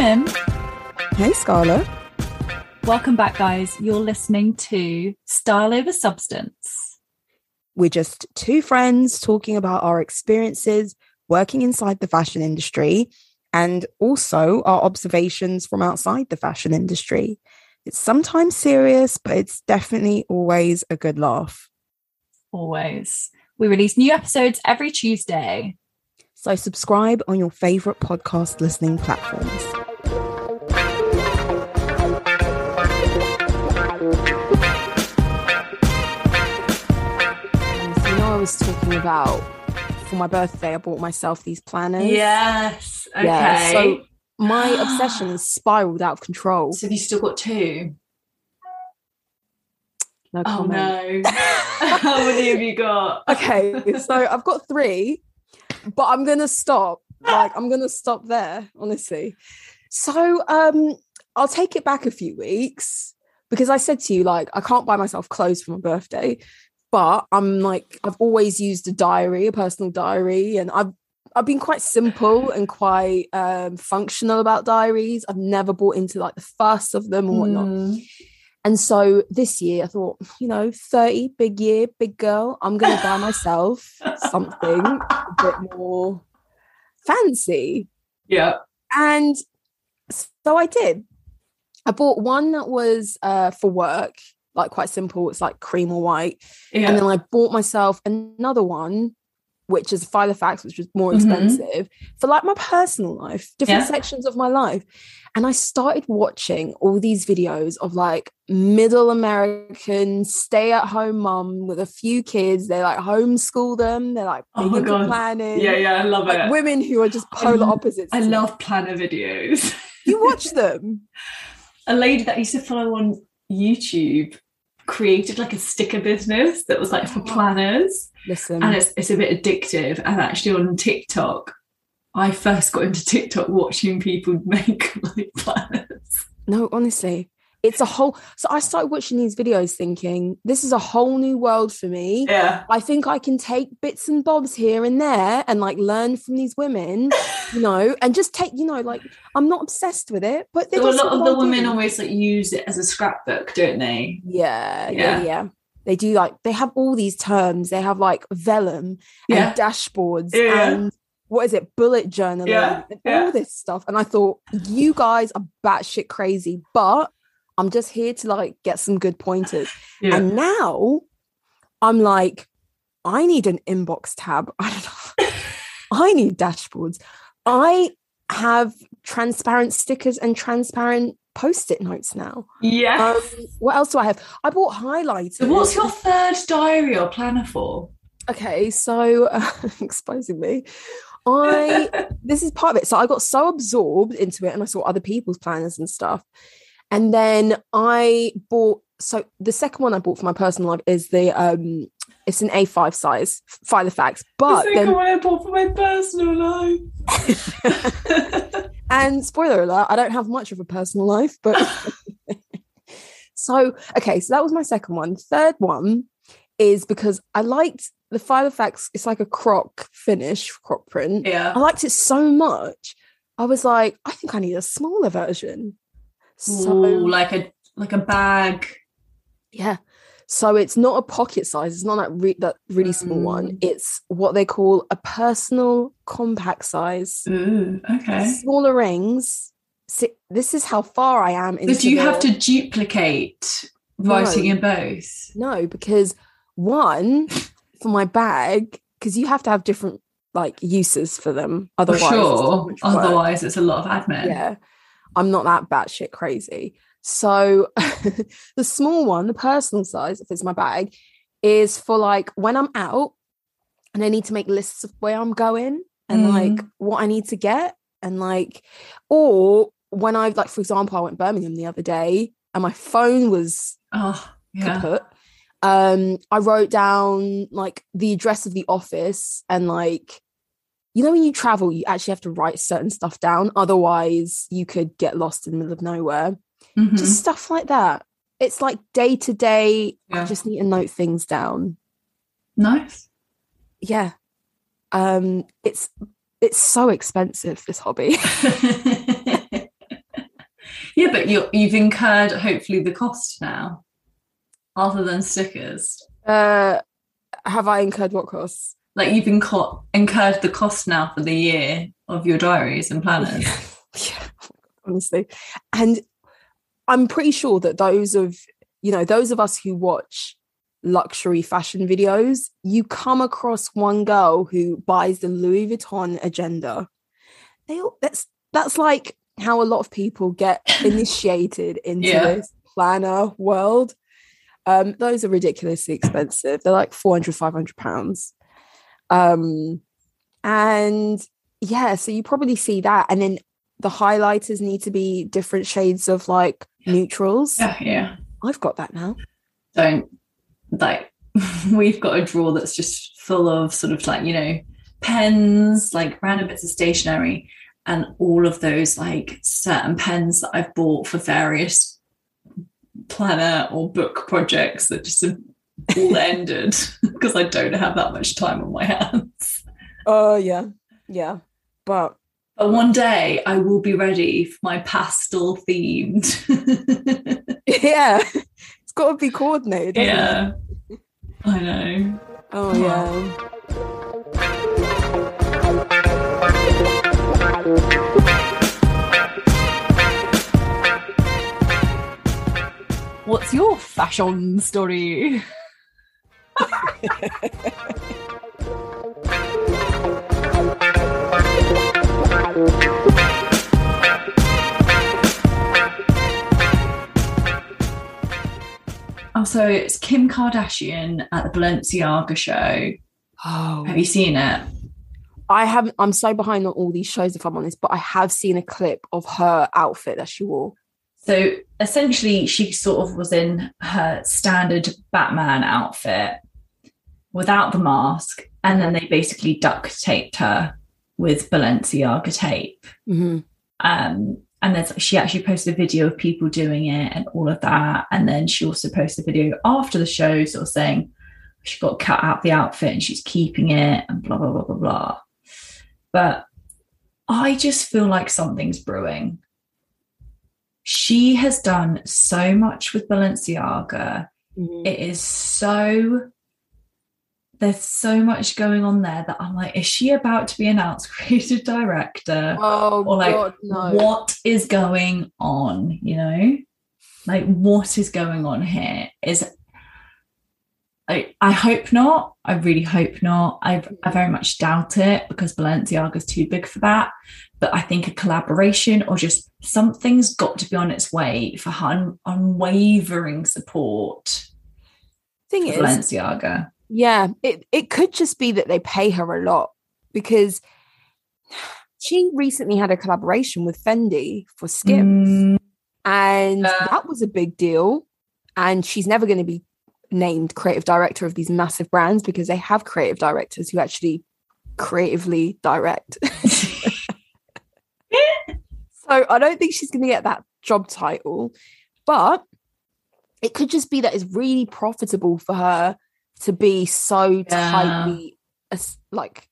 Hey, Mim. Hey, Scarlett. Welcome back, guys. You're listening to Style Over Substance. We're just two friends talking about our experiences working inside the fashion industry and also our observations from outside the fashion industry. It's sometimes serious, but it's definitely always a good laugh. Always. We release new episodes every Tuesday. So subscribe on your favorite podcast listening platforms. Was talking about for my birthday, I bought myself these planners. Yes. Okay. Yeah, so my obsession has spiraled out of control. So have you still got two? No Oh comment. no. How many have you got? Okay, so I've got three, but I'm gonna stop. Like I'm gonna stop there, honestly. So um I'll take it back a few weeks because I said to you, like, I can't buy myself clothes for my birthday, but I'm like, I've always used a diary, a personal diary, and I've I've been quite simple and quite um, functional about diaries. I've never bought into like the fuss of them and whatnot. Mm. And so this year I thought, you know, 30, big year, big girl, I'm going to buy myself something a bit more fancy. Yeah. And so I did. I bought one that was uh, for work, like quite simple. It's like cream or white. Yeah. And then I bought myself another one, which is Filofax, which was more Mhm. expensive for like my personal life, different Yeah. sections of my life. And I started watching all these videos of like middle American stay at home mum with a few kids. They like homeschool them. They're like Oh big my into God. planning. yeah, yeah, I love Like it. women who are just polar lo- opposites. I love planner videos. You watch them. a lady that I used to follow on YouTube created like a sticker business that was like for oh. planners. Listen. and it's, it's a bit addictive. And actually, on TikTok, I first got into TikTok watching people make like planners. No, honestly, it's a whole. So I started watching these videos thinking, this is a whole new world for me. Yeah, I think I can take bits and bobs here and there and like learn from these women, you know, and just take, you know, like I'm not obsessed with it, but so a lot of the women always like use it as a scrapbook, don't they? Yeah, yeah, Yeah. yeah. They do like they have all these terms. They have like vellum Yeah. and dashboards Yeah. and what is it, bullet journaling Yeah, yeah. all this stuff. And I thought, you guys are batshit crazy, but I'm just here to like get some good pointers. Yeah. And now I'm like, I need an inbox tab. I don't know. I need dashboards. I have transparent stickers and transparent post-it notes now. yes. Um, what else do I have? I bought highlighters. so, what's your third diary or planner for? okay? So uh, exposing me. I this is part of it. So I got so absorbed into it, and I saw other people's planners and stuff. And then I bought. So the second one I bought for my personal life is the um, it's an A5 size Filofax, but the then one I bought for my personal life. And spoiler alert, I don't have much of a personal life, but so okay, so that was my second one. Third one is because I liked the Filofax, it's like a croc finish, croc print. yeah. I liked it so much. I was like, I think I need a smaller version. So Ooh, like a like a bag. yeah. So it's not a pocket size. It's not that, re- that really small one. Mm. It's what they call a personal compact size. Ooh, okay. Smaller rings. See, this is how far I am. So do you the- have to duplicate writing No. in both. No, because one for my bag, because you have to have different like uses for them. For Otherwise, it's too sure. work. Otherwise, it's a lot of admin. yeah, I'm not that batshit crazy. So the small one, the personal size, if it's my bag, is for like when I'm out and I need to make lists of where I'm going and Mm. like what I need to get and like, or when I've like, for example, I went Birmingham the other day and my phone was Oh, yeah. kaput. Um, I wrote down like the address of the office and like, you know, when you travel, you actually have to write certain stuff down. Otherwise, you could get lost in the middle of nowhere. Mhm. Just stuff like that. It's like day to day. I just need to note things down. nice. Yeah. Um, it's it's so expensive, this hobby. yeah, but you you've incurred hopefully the cost now, other than stickers. uh have I incurred what costs? Like you've inco- incurred the cost now for the year of your diaries and planners. yeah, honestly. And I'm pretty sure that those of you know, those of us who watch luxury fashion videos, you come across one girl who buys the Louis Vuitton agenda. They all that's that's like how a lot of people get initiated into Yeah. this planner world. Um, those are ridiculously expensive. They're like 400, 500 pounds. Um, and yeah, so you probably see that. And then the highlighters need to be different shades of like neutrals. yeah, yeah. I've got that now. Don't like we've got a drawer that's just full of sort of like you know pens, like random bits of stationery, and all of those like certain pens that I've bought for various planner or book projects that just have all ended because I don't have that much time on my hands. Oh yeah, yeah. But But one day I will be ready for my pastel themed. yeah, it's got to be coordinated. doesn't it? yeah, I know. Oh yeah. What's your fashion story? Oh, so it's Kim Kardashian at the Balenciaga show. Oh, Have you seen it? I haven't. I'm so behind on all these shows, if I'm honest. But I have seen a clip of her outfit that she wore. So essentially, she sort of was in her standard Batman outfit without the mask, and then they basically duct taped her with Balenciaga tape. Mhm. Um, and then she actually posted a video of people doing it and all of that. And then she also posted a video after the show, sort of saying she got cut out the outfit and she's keeping it and blah blah blah blah blah. But I just feel like something's brewing. She has done so much with Balenciaga. Mhm. It is so there's so much going on there that I'm like, is she about to be announced creative director? Oh or like God, no. what is going on you know like what is going on here is I, I hope not. I really hope not. I, I very much doubt it because Balenciaga's too big for that. But I think a collaboration or just something's got to be on its way for her un- unwavering support Thing for is, Balenciaga. Yeah, it it could just be that they pay her a lot because she recently had a collaboration with Fendi for Skims. Mm, and Yeah. that was a big deal and she's never going to be named creative director of these massive brands because they have creative directors who actually creatively direct so i don't think she's going to get that job title but it could just be that it's really profitable for her to be so Yeah. tightly like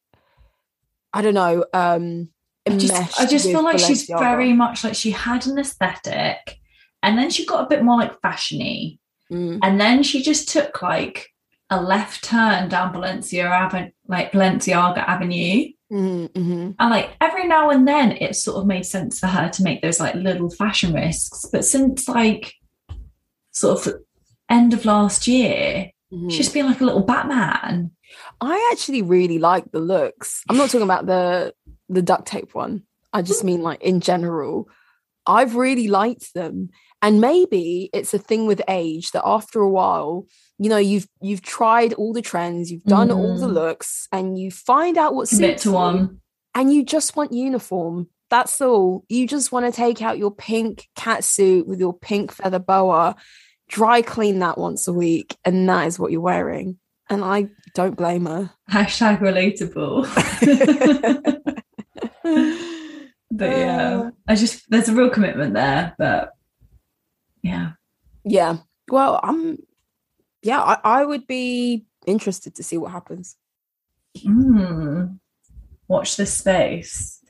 i don't know um I just, I just feel like she's very much like she had an aesthetic and then she got a bit more like fashiony Mm. and then she just took like a left turn down Balenciaga Avenue, like Balenciaga Avenue. Mhm, mhm. And like every now and then it sort of made sense for her to make those like little fashion risks. But since like sort of end of last year. Mhm. She's been like a little Batman. I actually really like the looks. I'm not talking about the the duct tape one. I just mean like in general. I've really liked them. And maybe it's a thing with age that after a while, you know, you've you've tried all the trends, you've done all the Mhm. looks, and you find out what Commit suits to you, one. and you just want uniform. That's all. You just want to take out your pink cat suit with your pink feather boa, dry clean that once a week, and that is what you're wearing. And I don't blame her. Hashtag relatable. but yeah. I just there's a real commitment there. But yeah, Yeah. Well, I'm yeah, I, I would be interested to see what happens. Mm. watch this space.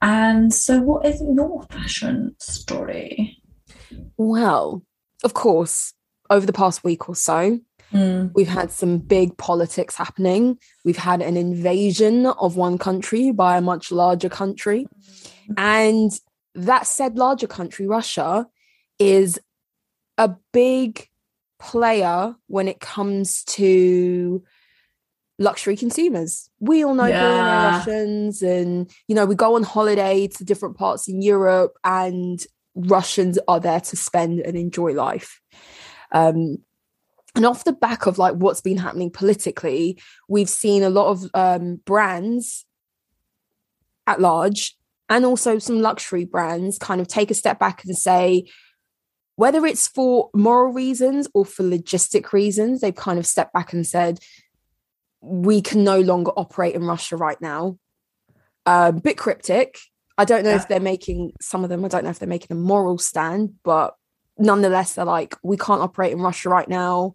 And so, what is your fashion story? Well, of course, over the past week or so, Mm. we've had some big politics happening. We've had an invasion of one country by a much larger country. And that said larger country, Russia, is a big player when it comes to luxury consumers. We all know Yeah. Russians, and you know, we go on holiday to different parts in Europe, and Russians are there to spend and enjoy life. Um, and off the back of like what's been happening politically, we've seen a lot of um, brands at large and also some luxury brands kind of take a step back and say, whether it's for moral reasons or for logistic reasons, they've kind of stepped back and said, we can no longer operate in Russia right now. A bit cryptic. I don't know Yeah. if they're making some of them, I don't know if they're making a moral stand, but nonetheless, they're like, we can't operate in Russia right now.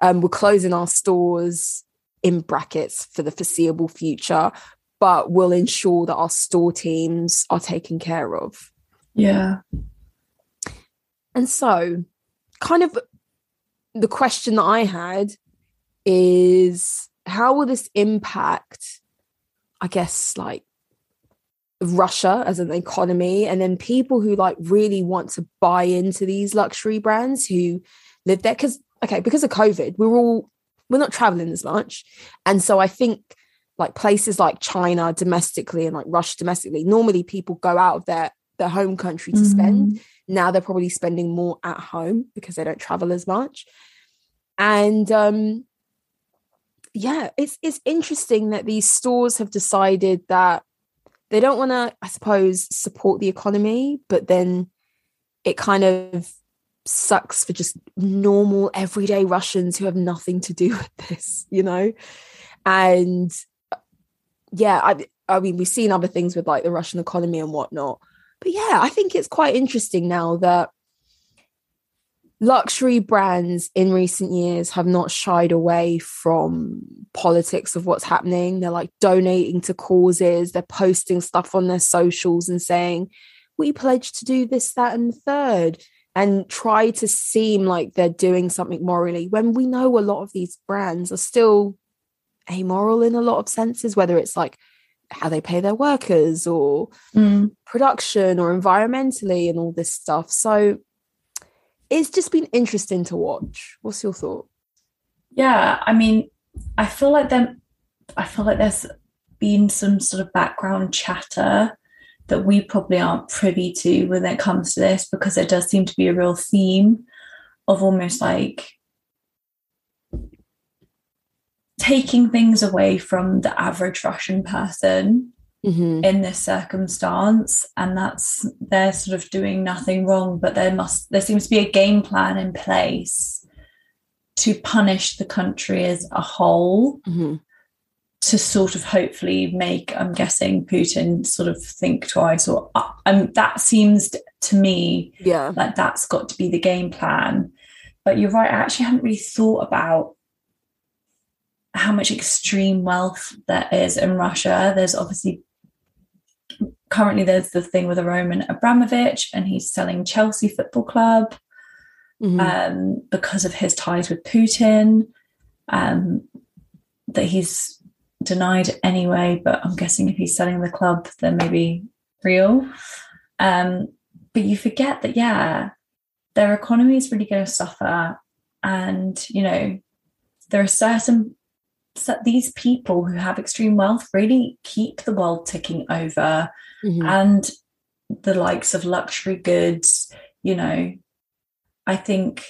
Um, we're closing our stores in brackets for the foreseeable future, but we'll ensure that our store teams are taken care of. Yeah. And so, kind of the question that I had is how will this impact, I guess, like Russia as an economy, and then people who like really want to buy into these luxury brands who live there? Because, okay, because of COVID, we're all, we're not traveling as much. And so I think like places like China domestically and like Russia domestically, normally people go out of their, their home country to spend Mhm. now they're probably spending more at home because they don't travel as much and um yeah it's it's interesting that these stores have decided that they don't want to i suppose support the economy but then it kind of sucks for just normal everyday russians who have nothing to do with this you know? And uh, yeah i i mean we've seen other things with like the russian economy and whatnot. But yeah, I think it's quite interesting now that luxury brands in recent years have not shied away from politics of what's happening. They're like donating to causes, they're posting stuff on their socials and saying, we pledge to do this, that, and third, and try to seem like they're doing something morally when we know a lot of these brands are still amoral in a lot of senses, whether it's like how they pay their workers or Mm. production or environmentally and all this stuff. So it's just been interesting to watch. What's your thought? Yeah, I mean, I feel like them. I feel like there's been some sort of background chatter that we probably aren't privy to when it comes to this, because there does seem to be a real theme of almost like taking things away from the average Russian person Mm-hmm. in this circumstance and that's they're sort of doing nothing wrong but there must there seems to be a game plan in place to punish the country as a whole Mm-hmm. to sort of hopefully make i'm guessing putin sort of think twice or uh, um, that seems to me Yeah. like that's got to be the game plan but you're right i actually hadn't really thought about how much extreme wealth there is in russia there's obviously currently there's the thing with a roman abramovich and he's selling chelsea football club Mhm. um, because of his ties with putin um, that he's denied anyway but i'm guessing if he's selling the club then maybe real um, but you forget that yeah their economy is really going to suffer and you know there are certain that these people who have extreme wealth really keep the world ticking over Mhm. and the likes of luxury goods you know i think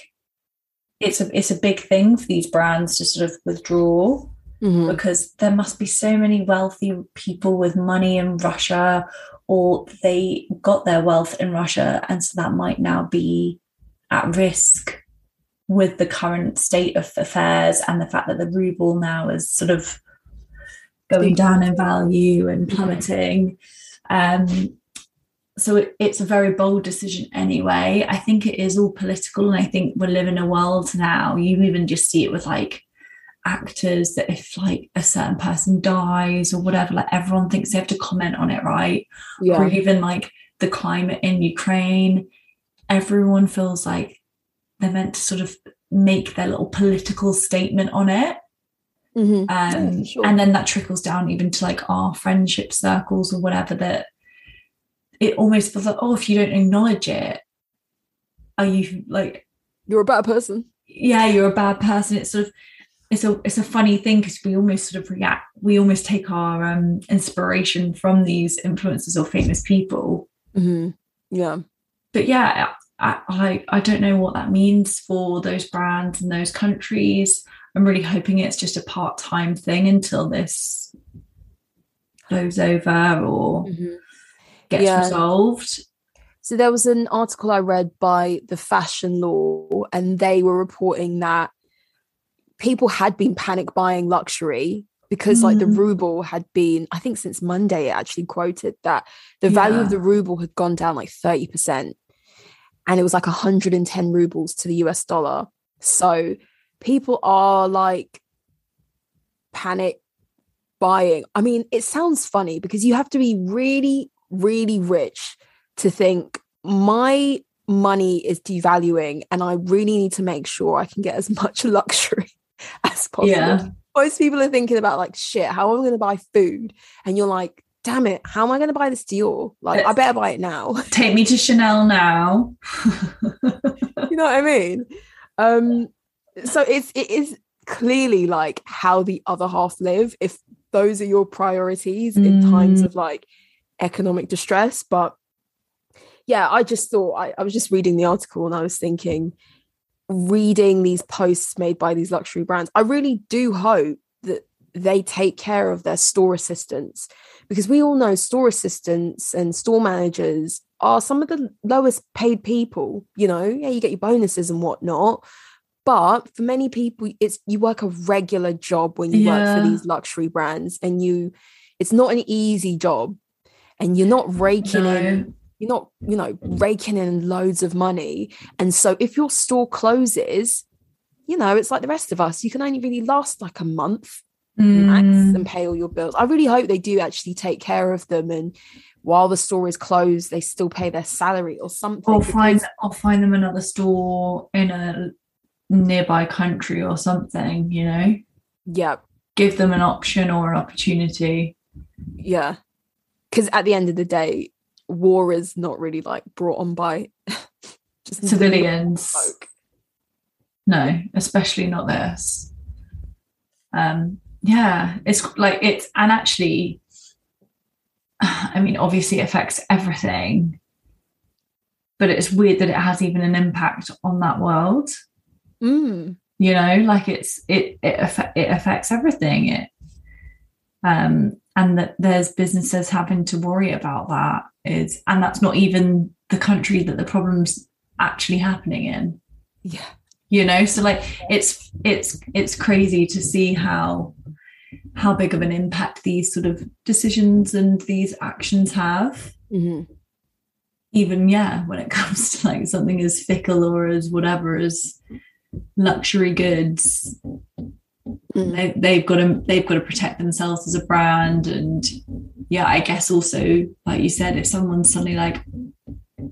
it's a it's a big thing for these brands to sort of withdraw Mhm. because there must be so many wealthy people with money in Russia, or they got their wealth in Russia, and so that might now be at risk with the current state of affairs and the fact that the ruble now is sort of going down in value and plummeting. Um, so it, it's a very bold decision anyway. I think it is all political, and I think we live in a world now. You even just see it with like actors that if like a certain person dies or whatever, like everyone thinks they have to comment on it, right? Yeah. Or even like the climate in Ukraine, everyone feels like they're meant to sort of make their little political statement on it. Mhm. Um, Yeah, sure. And then that trickles down even to like our friendship circles or whatever that it almost feels like, oh, if you don't acknowledge it, are you like You're a bad person. yeah, you're a bad person. It's sort of it's a it's a funny thing because we almost sort of react. We almost take our um, inspiration from these influencers or famous people. Mhm. Yeah. But yeah, I, I I don't know what that means for those brands and those countries. I'm really hoping it's just a part time thing until this blows over or Mhm. gets Yeah. resolved. So there was an article I read by the Fashion Law, and they were reporting that people had been panic buying luxury because, like, the Mm. ruble had been, I think, since Monday, it actually quoted that the value Yeah. of the ruble had gone down like 30%. And it was like 110 rubles to the US dollar. So people are like panic buying. I mean, it sounds funny because you have to be really, really rich to think my money is devaluing and I really need to make sure I can get as much luxury as possible. Yeah. Most people are thinking about like shit, how am I going to buy food? And you're like, damn it, how am I going to buy this Dior? Like, I better buy it now. Take me to Chanel now. you know what I mean? Um, so it's it is clearly like how the other half live if those are your priorities in times Mm. of like economic distress. But yeah, I just thought I, I was just reading the article and I was thinking, reading these posts made by these luxury brands, I really do hope that they take care of their store assistants because we all know store assistants and store managers are some of the lowest paid people. You know, yeah, you get your bonuses and whatnot. But for many people, it's you work a regular job when you work for these luxury brands, and you it's not an easy job, and you're not raking No. in you're not you know raking in loads of money and so if your store closes you know it's like the rest of us you can only really last like a month max Mm. and pay all your bills. I really hope they do actually take care of them and while the store is closed they still pay their salary or something or find or find them another store in a nearby country or something you know? Yeah. Give them an option or an opportunity. Yeah. Because at the end of the day war is not really like brought on by just civilians. no especially not this. Um yeah it's like it's and actually i mean obviously it affects everything but it's weird that it has even an impact on that world. Mm, you know like it's it it, it affects everything. It um and that there's businesses having to worry about that is and that's not even the country that the problem's actually happening in. Yeah. You know so like it's it's it's crazy to see how how big of an impact these sort of decisions and these actions have Mhm. even yeah when it comes to like something as fickle or as whatever as luxury goods Mm. they, they've got to they've got to protect themselves as a brand and yeah i guess also like you said if someone's suddenly like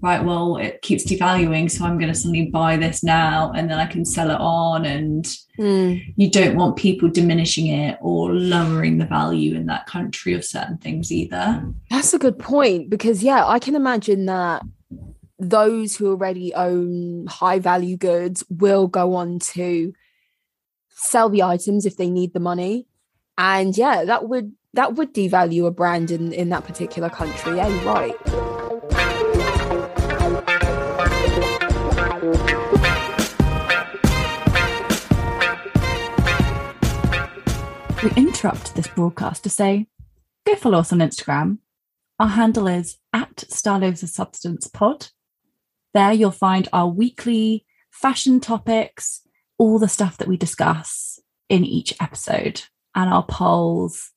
right well it keeps devaluing so i'm going to suddenly buy this now and then i can sell it on and Mm. you don't want people diminishing it or lowering the value in that country of certain things either. That's a good point because yeah, I can imagine that those who already own high value goods will go on to sell the items if they need the money. And yeah that would that would devalue a brand in in that particular country. Yeah you're right interrupt this broadcast to say go follow us on instagram our handle is at style over substance pod there you'll find our weekly fashion topics all the stuff that we discuss in each episode and our polls.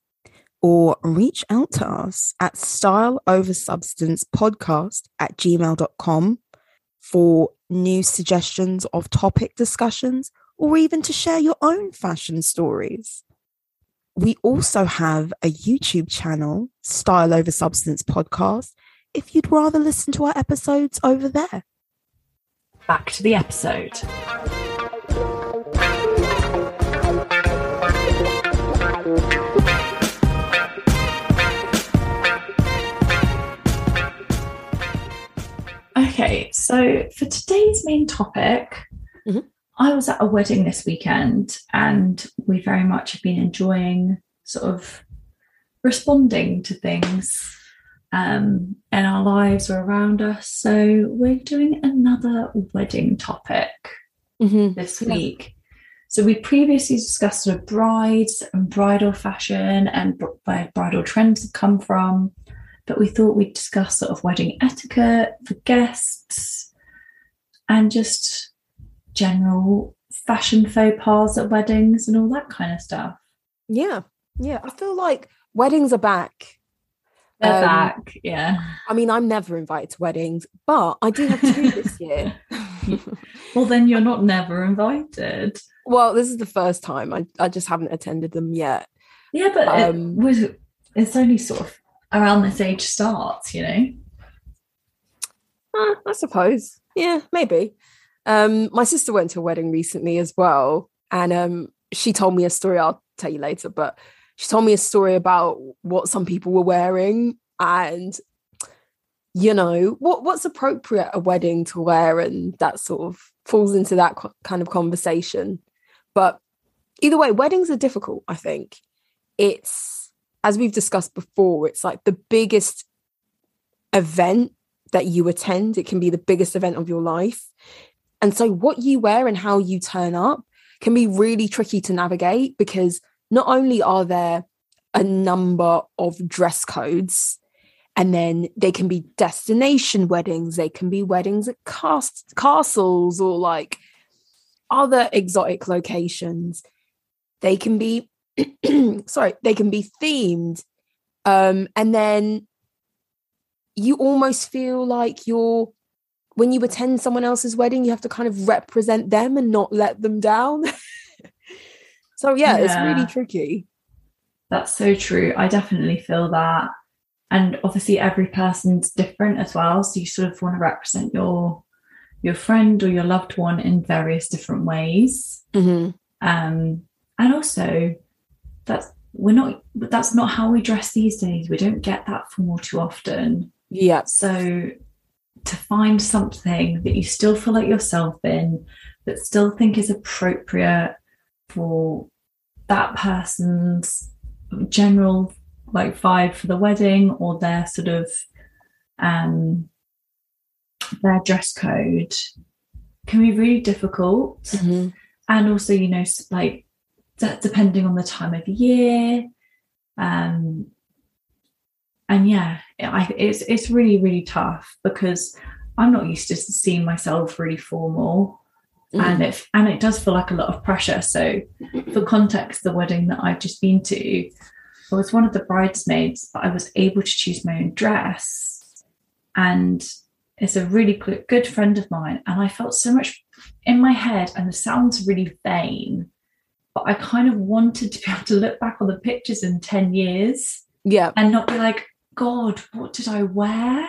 Or reach out to us at style over substance podcast at gmail.com for new suggestions of topic discussions or even to share your own fashion stories. We also have a YouTube channel, Style Over Substance Podcast, if you'd rather listen to our episodes over there. Back to the episode. Okay, so for today's main topic, mm-hmm. I was at a wedding this weekend and we very much have been enjoying sort of responding to things um, in our lives or around us. So we're doing another wedding topic mm-hmm. this week. Yeah. So we previously discussed sort of brides and bridal fashion and where bridal trends have come from but we thought we'd discuss sort of wedding etiquette for guests and just general fashion faux pas at weddings and all that kind of stuff. Yeah. Yeah. I feel like weddings are back. They're um, back. Yeah. I mean, I'm never invited to weddings, but I do have two this year. well, then you're not never invited. Well, this is the first time. I, I just haven't attended them yet. Yeah, but um, it was, it's only sort of around this age starts, you know? Uh, I suppose. Yeah, maybe. Um, my sister went to a wedding recently as well. And um, she told me a story. I'll tell you later, but she told me a story about what some people were wearing and you know what what's appropriate at a wedding to wear and that sort of falls into that kind of conversation but either way weddings are difficult i think it's as we've discussed before, it's like the biggest event that you attend. It can be the biggest event of your life. And so, what you wear and how you turn up can be really tricky to navigate because not only are there a number of dress codes, and then they can be destination weddings, they can be weddings at cast- castles or like other exotic locations. They can be sorry, they can be themed. Um, and then you almost feel like you're when you attend someone else's wedding, you have to kind of represent them and not let them down. so yeah, yeah, it's really tricky. That's so true. I definitely feel that. And obviously every person's different as well. So you sort of want to represent your your friend or your loved one in various different ways. Mm-hmm. Um, and also that's we're not that's not how we dress these days we don't get that formal too often yeah so to find something that you still feel like yourself in that still think is appropriate for that person's general like vibe for the wedding or their sort of um their dress code can be really difficult mm-hmm. and also you know like depending on the time of year. Um, and yeah, I, it's it's really really tough because I'm not used to seeing myself really formal, mm. and it and it does feel like a lot of pressure. So, for context, the wedding that I've just been to, I was one of the bridesmaids, but I was able to choose my own dress, and it's a really good friend of mine, and I felt so much in my head, and it sounds really vain, but I kind of wanted to be able to look back on the pictures in 10 years. Yeah. And not be like, God, what did I wear?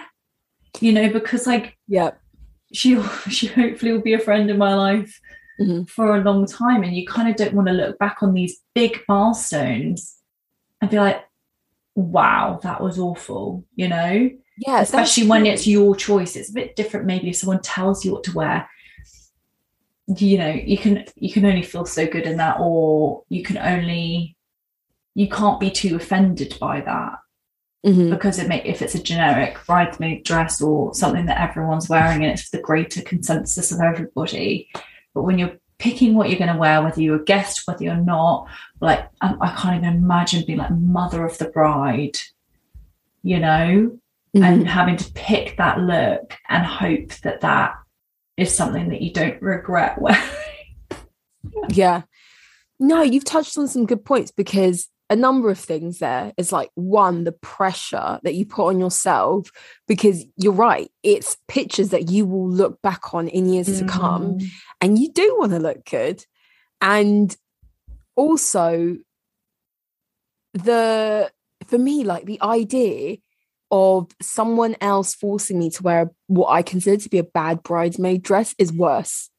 You know, because like, yeah, she she hopefully will be a friend in my life mm-hmm. for a long time. And you kind of don't want to look back on these big milestones and be like, wow, that was awful, you know? Yeah, especially when it's your choice. It's a bit different maybe if someone tells you what to wear. You know, you can you can only feel so good in that, or you can only you can't be too offended by that Mhm. because it may if it's a generic bridesmaid dress or something that everyone's wearing and it's the greater consensus of everybody. But when you're picking what you're going to wear, whether you're a guest, whether you're not, like I, I can't even imagine being like mother of the bride, you know, Mhm. and having to pick that look and hope that that is something that you don't regret wearing. Yeah. No, you've touched on some good points because a number of things there is like one, the pressure that you put on yourself, because you're right, it's pictures that you will look back on in years to come, Mm. and you do want to look good. And also, the for me, like the idea of someone else forcing me to wear what I consider to be a bad bridesmaid dress is worse.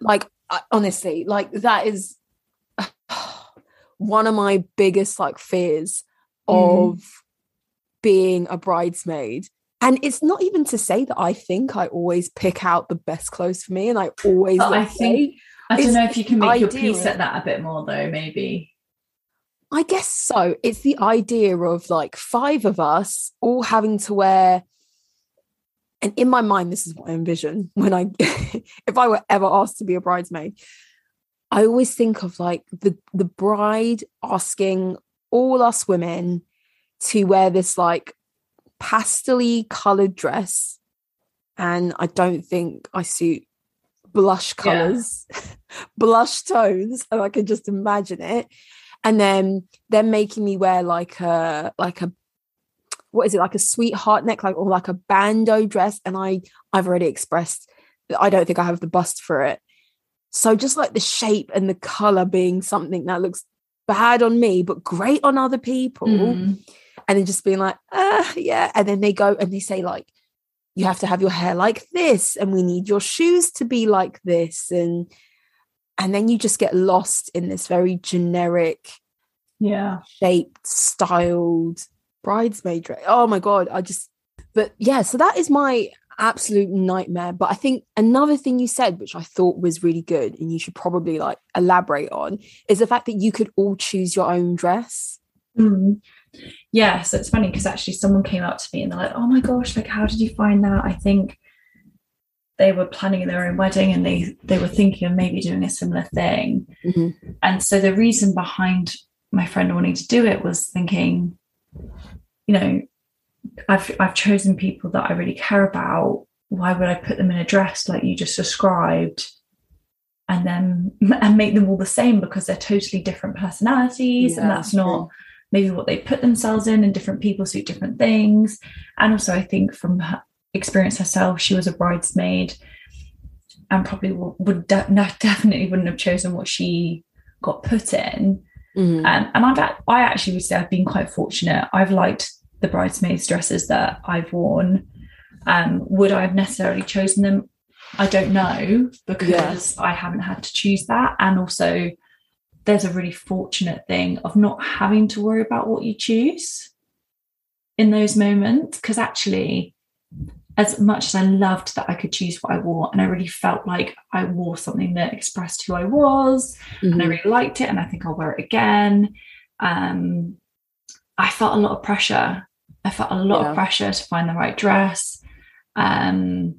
Like, I, honestly, like that is one of my biggest like fears Mhm. of being a bridesmaid. And it's not even to say that I think I always pick out the best clothes for me and I always I think-. I don't know if you can make your peace at that a bit more though, maybe. I guess so. It's the idea of like five of us all having to wear. And in my mind, this is what I envision when I, if I were ever asked to be a bridesmaid, I always think of like the the bride asking all us women to wear this like pastely colored dress, and I don't think I suit blush Yeah. colors, blush tones, and I can just imagine it and then they're making me wear like a like a what is it like a sweetheart neck like or like a bandeau dress and i i've already expressed that i don't think i have the bust for it so just like the shape and the color being something that looks bad on me but great on other people Mm. and then just being like ah yeah and then they go and they say like you have to have your hair like this and we need your shoes to be like this and and then you just get lost in this very generic Yeah. shaped styled bridesmaid dress oh my god i just but yeah so that is my absolute nightmare but i think another thing you said which i thought was really good and you should probably like elaborate on is the fact that you could all choose your own dress Mm. Yeah, so it's funny because actually someone came up to me and they're like, "Oh my gosh, like how did you find that?" I think they were planning their own wedding and they they were thinking of maybe doing a similar thing. Mhm. And so the reason behind my friend wanting to do it was thinking, you know, I've I've chosen people that I really care about. Why would I put them in a dress like you just described? And then and make them all the same because they're totally different personalities, and Yeah, that's not maybe what they put themselves in and different people suit different things and also i think from her experience herself she was a bridesmaid and probably would de- definitely wouldn't have chosen what she got put in Mhm. um, and I've, i actually would say i've been quite fortunate i've liked the bridesmaids dresses that i've worn um, would i have necessarily chosen them i don't know because i haven't had to choose that and also there's a really fortunate thing of not having to worry about what you choose in those moments because actually as much as i loved that i could choose what i wore and i really felt like i wore something that expressed who i was and I Mhm. really liked it, and I think I'll wear it again. Um, I felt a lot of pressure. I felt a lot Yeah. of pressure to find the right dress. Um,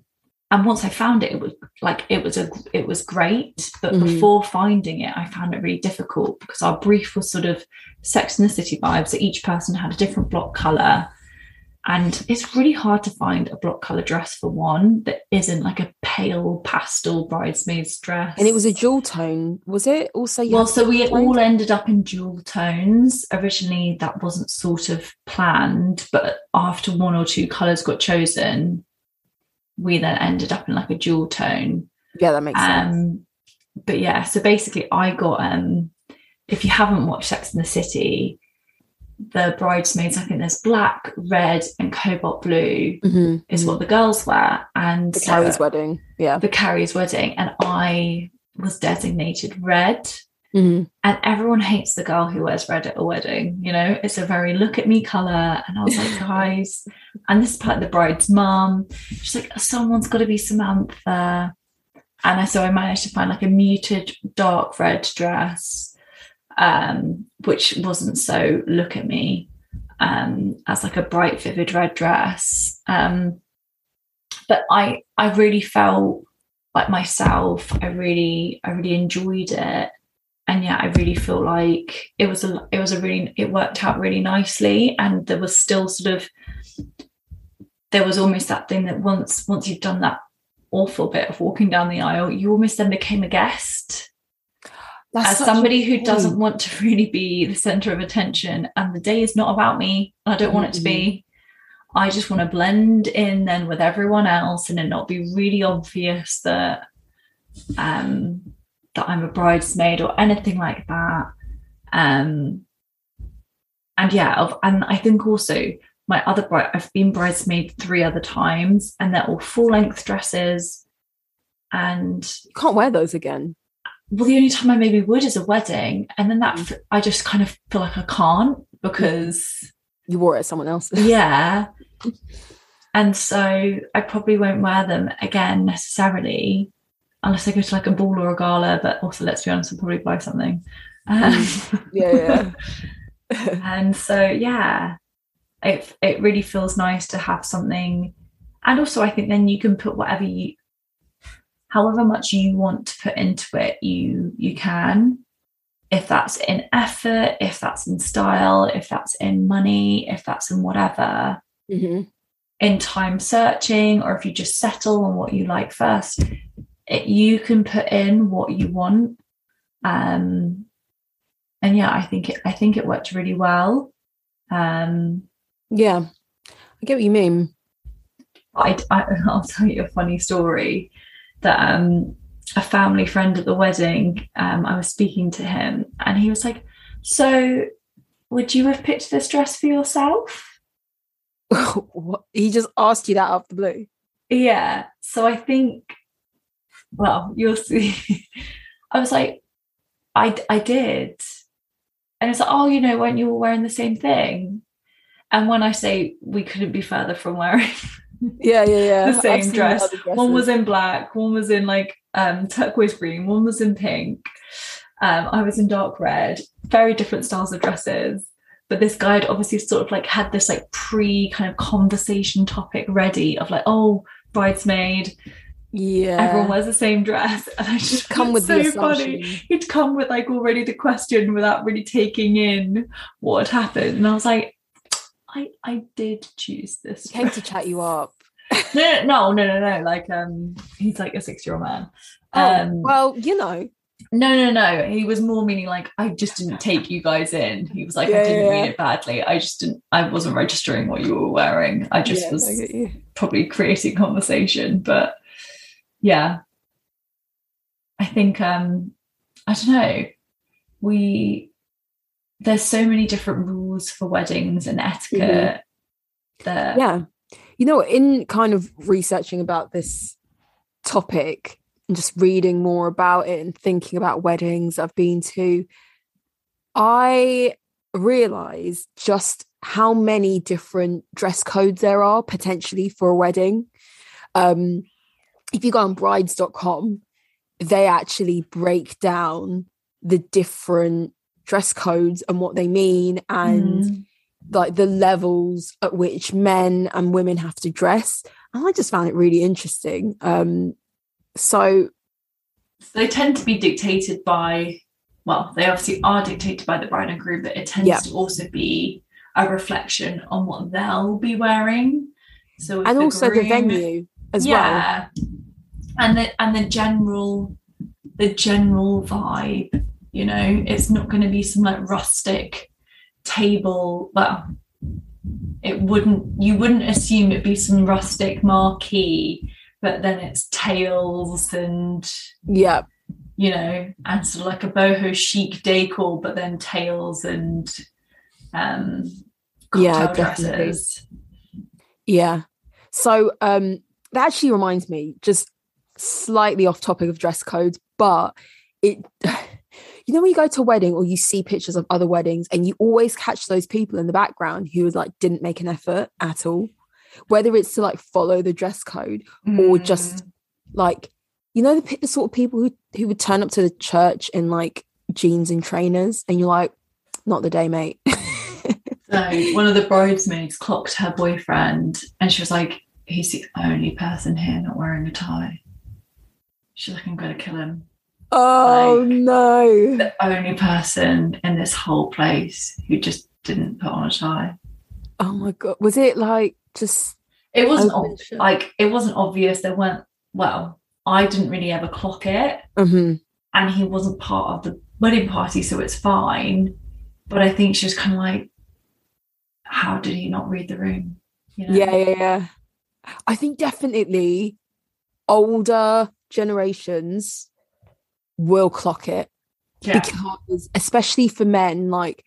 and once I found it, it was like it was a it was great. But Mhm. before finding it, I found it really difficult because our brief was sort of Sex and the City vibes. So each person had a different block color. And it's really hard to find a block color dress for one that isn't like a pale pastel bridesmaid's dress. and it was a jewel tone was it also you Well, so we all ended up in dual tones. Originally, that wasn't sort of planned, but after one or two colours got chosen, we then ended up in like a dual tone. yeah that makes sense Um, but yeah, so basically, I got um, if you haven't watched Sex in the City, the bridesmaids, I think there's black, red, and cobalt blue Mhm. is what the girls wear, and the Carrie's wedding yeah the Carrie's wedding, and I was designated red. Mhm. And everyone hates the girl who wears red at a wedding. You know, it's a very look at me color. And I was like, guys, and this is part of the bride's mom. She's like, someone's got to be Samantha. And I, so I managed to find like a muted dark red dress, um, which wasn't so look at me um, as like a bright, vivid red dress. Um, but I, I really felt like myself. I really, I really enjoyed it and yeah i really feel like it was a it was a really it worked out really nicely and there was still sort of there was almost that thing that once once you've done that awful bit of walking down the aisle you almost then became a guest That's as somebody who doesn't want to really be the center of attention and the day is not about me i don't want it to be. I just want to blend in then with everyone else and it not be really obvious that um that i'm a bridesmaid or anything like that. Um and yeah and i think also my other bride i've been bridesmaid three other times and they're all full length dresses and You can't wear those again. Well the only time i maybe would is a wedding and then that I just kind of feel like i can't because You wore it as someone else. yeah. And so i probably won't wear them again necessarily unless i go to like a ball or a gala but also let's be honest i'll probably buy something. Um, yeah, and so yeah it it really feels nice to have something. And also i think then you can put whatever you however much you want to put into it you you can. If that's in effort if that's in style if that's in money if that's in whatever. Hmm in time searching or if you just settle on what you like first it, you can put in what you want. Um and yeah i think it i think it worked really well. Um yeah. I get what you mean. I, I i'll tell you a funny story that um a family friend at the wedding um i was speaking to him and he was like so would you have picked this dress for yourself he just asked you that out of the blue. Yeah. So I think, well, you'll see. I was like, I I did, and it's like, oh, you know, weren't you all wearing the same thing? And when I say we couldn't be further from wearing Yeah, yeah, yeah. the same dress, one was in black, one was in like um, turquoise green, one was in pink. Um, I was in dark red. Very different styles of dresses. But this guy had obviously sort of like had this like pre kind of conversation topic ready of like, oh, bridesmaid, yeah. everyone wears the same dress. And I just come with so funny. He'd come with like already the question without really taking in what had happened. And I was like, I I did choose this. He came to chat you up. No, no, no, no, no. Like um he's like a six-year-old man. Oh, Um well, you know. no, no, no. He was more meaning like I just didn't take you guys in. He was like, Yeah, I didn't yeah, mean it badly. I just didn't I wasn't registering what you were wearing. I just yeah, was I probably creating conversation but yeah i think um i don't know we there's so many different rules for weddings and etiquette that yeah. You know in kind of researching about this topic and just reading more about it and thinking about weddings i've been to i realize just how many different dress codes there are potentially for a wedding. Um if you go on brides.com they actually break down the different dress codes and what they mean and Mm. like the levels at which men and women have to dress and i just found it really interesting um so they tend to be dictated by well they obviously are dictated by the bride and groom but it tends Yeah. to also be a reflection on what they'll be wearing so and the also the venue as well. And the and the general the general vibe, you know, it's not going to be some like rustic table. Well, it wouldn't you wouldn't assume it'd be some rustic marquee, but then it's tails and yeah you know, and sort of like a boho chic decor, but then tails and um Yeah, definitely. dresses. yeah so um that actually reminds me just slightly off topic of dress codes but it you know when you go to a wedding or you see pictures of other weddings and you always catch those people in the background who like didn't make an effort at all whether it's to like follow the dress code or just Mm. like you know the, the sort of people who who would turn up to the church in like jeans and trainers and you're like not the day mate So one of the bridesmaids clocked her boyfriend and she was like, he's the only person here not wearing a tie. She's like, I'm gonna kill him. Oh Like- no The only person in this whole place who just didn't put on a tie. oh my god was it like just It wasn't ob- like it wasn't obvious. There weren't well, I didn't really ever clock it. Mhm. and he wasn't part of the wedding party, so it's fine. But I think she was kind of like, how did he not read the room? You know? Yeah, yeah, yeah. I think definitely older generations will clock it yeah. because, especially for men, like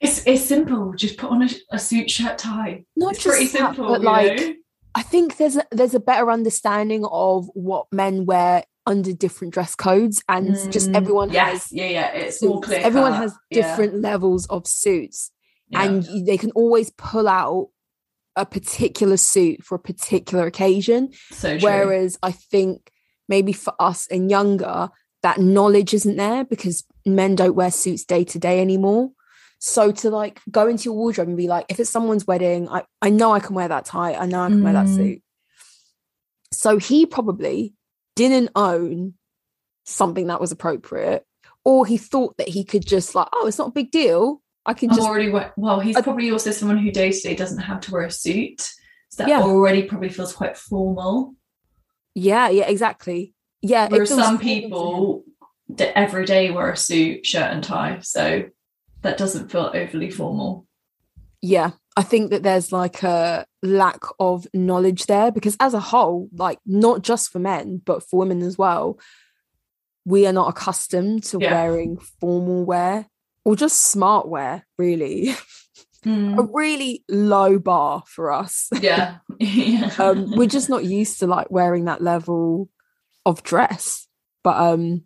It's it's simple. Just put on a, a suit, shirt, tie. not It's pretty just that, simple, but like know? I think there's a, there's a better understanding of what men wear under different dress codes, and just Mm, everyone yes, has yeah, yeah. It's more suits. clear. Everyone has Yeah, different levels of suits, yeah. and you- they can always pull out a particular suit for a particular occasion. so. Whereas I think maybe for us and younger, that knowledge isn't there because men don't wear suits day to day anymore. So to like go into your wardrobe and be like, if it's someone's wedding, I, I know I can wear that tie. I know I can wear that Mm. suit. So he probably didn't own something that was appropriate, or he thought that he could just like, oh, it's not a big deal. I can I'm just already we- well. He's I- probably also someone who day to day doesn't have to wear a suit, so that Yeah. already probably feels quite formal. yeah, yeah, exactly. Yeah. Whereas some people every day wear a suit, shirt, and tie, so that doesn't feel overly formal. yeah i think that there's like a lack of knowledge there because as a whole like not just for men but for women as well we are not accustomed to Yeah. wearing formal wear or just smart wear really a really low bar for us Yeah, yeah. um we're just not used to like wearing that level of dress but um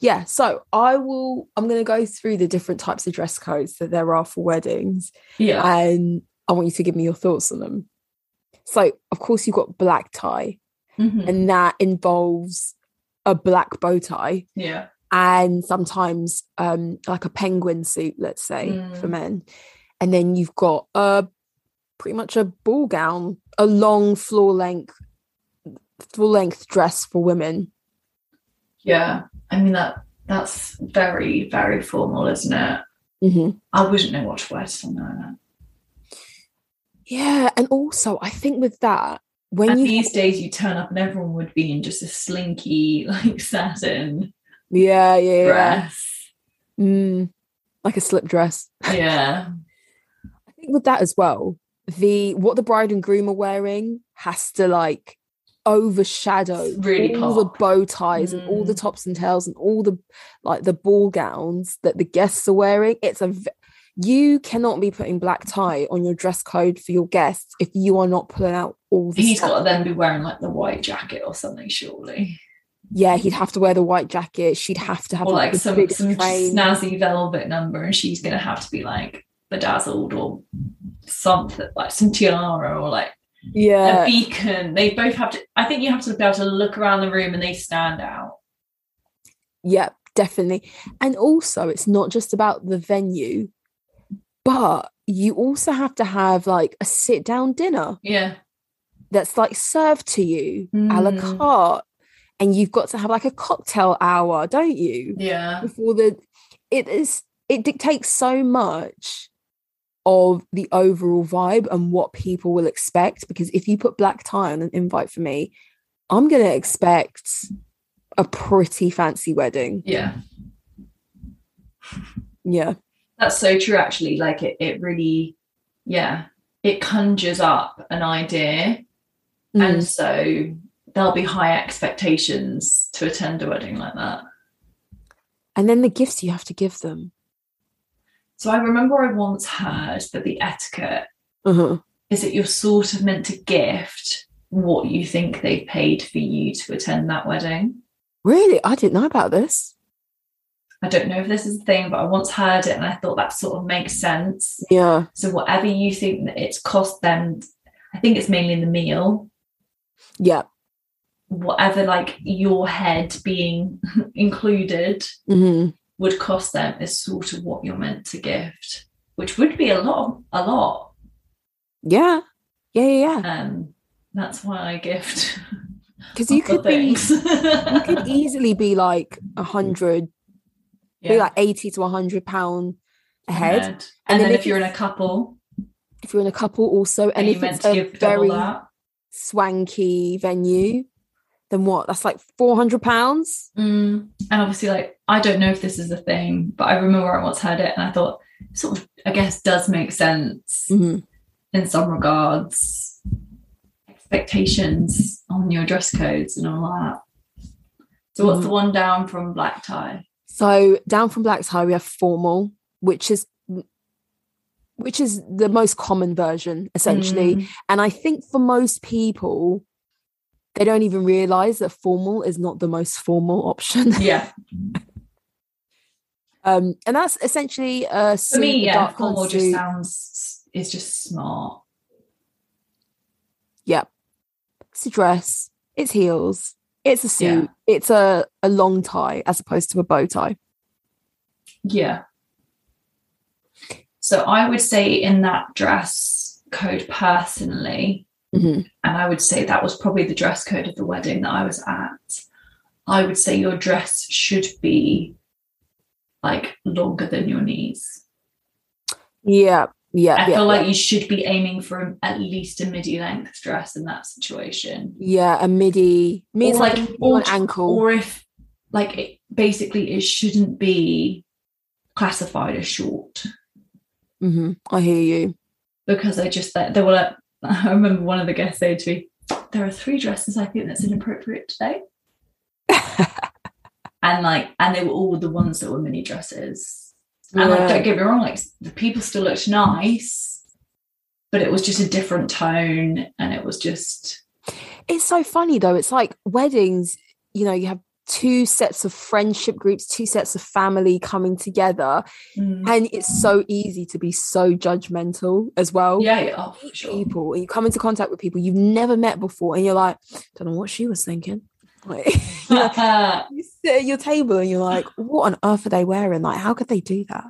yeah so i will i'm going to go through the different types of dress codes that there are for weddings yeah, and I want you to give me your thoughts on them. So, of course, you've got black tie, Mhm. and that involves a black bow tie yeah, and sometimes um, like a penguin suit, let's say, for Mm. men. And then you've got a pretty much a ball gown, a long floor length, full length dress for women. yeah. I mean that that's very very formal, isn't it? Mhm. I wouldn't know what to wear to something like that. Yeah, and also I think with that, when and you these days, you turn up and everyone would be in just a slinky like satin yeah, yeah, yeah. dress. Mm, like a slip dress. Yeah, I think with that as well, the what the bride and groom are wearing has to like overshadow Really all the bow ties and all the Mm. tops and tails and all the like the ball gowns that the guests are wearing. It's a v- you cannot be putting black tie on your dress code for your guests if you are not pulling out all the he's stuff. got to then be wearing like the white jacket or something, surely, yeah he'd have to wear the white jacket she'd have to have or like the some some train. snazzy velvet number, and she's gonna have to be like bedazzled or something like some tiara or like yeah a beacon. They both have to. I think you have to be able to look around the room and they stand out. Yeah, definitely. And also, it's not just about the venue, but you also have to have like a sit down dinner Yeah, that's like served to you a la Mm. carte. And you've got to have like a cocktail hour, don't you? yeah, Before the, it is, it dictates so much of the overall vibe and what people will expect. Because if you put black tie on an invite for me, I'm going to expect a pretty fancy wedding. yeah. Yeah. That's so true. Actually, like it, it really, yeah, it conjures up an idea, Mm. and so there'll be high expectations to attend a wedding like that. and then the gifts you have to give them. So I remember I once heard that the etiquette Uh-huh. is that you're sort of meant to gift what you think they paid for you to attend that wedding. Really? I didn't know about this. I don't know if this is a thing, but I once heard it and I thought that sort of makes sense. Yeah. So whatever you think that it's cost them, I think it's mainly in the meal. Yeah. Whatever like your head being included hmm would cost them is sort of what you're meant to gift, which would be a lot, a lot. Yeah. Yeah. Yeah. Yeah. Um, that's why I gift. Because you could be, you could easily be like a hundred, be like eighty to a hundred pound ahead. And, And then, then if if you're in a couple, If you're in a couple, also, and and if it's a very swanky venue, then what? That's like four hundred pounds. Mm. And obviously, like, I don't know if this is a thing, but I remember I once heard it and I thought, sort of, I guess, does make sense Mhm. in some regards. Expectations on your dress codes and all that. So, what's the Mhm. one down from black tie? So down from black tie, we have formal, which is which is the most common version essentially. Mm. And I think for most people, they don't even realize that formal is not the most formal option. Yeah. um, and that's essentially a For suit, me, yeah, dark formal just suit. sounds, is just smart. Yeah. It's a dress, it's heels, it's a suit, it's a, a long tie as opposed to a bow tie. Yeah. So I would say in that dress code personally, Mhm. and I would say that was probably the dress code of the wedding that I was at. I would say your dress should be like longer than your knees. Yeah. Yeah. I yeah, feel like yeah. you should be aiming for at least a midi length dress in that situation. yeah, a midi means Or like, like- or- an ankle. Or if like it, basically it shouldn't be classified as short. Mhm, I hear you. because I just they were I remember one of the guests saying to me, There are three dresses I think that's inappropriate today. and like and they were all the ones that were mini dresses. And like don't get me wrong, like the people still looked nice, but it was just a different tone and it was just It's so funny though. It's like weddings, you know, you have two sets of friendship groups, two sets of family coming together, mm, and it's so easy to be so judgmental as well. yeah, yeah, oh, sure. People, you come into contact with people you've never met before, and you're like, don't know what she was thinking. Like, you, know, you sit at your table and you're like, what on earth are they wearing? Like, how could they do that?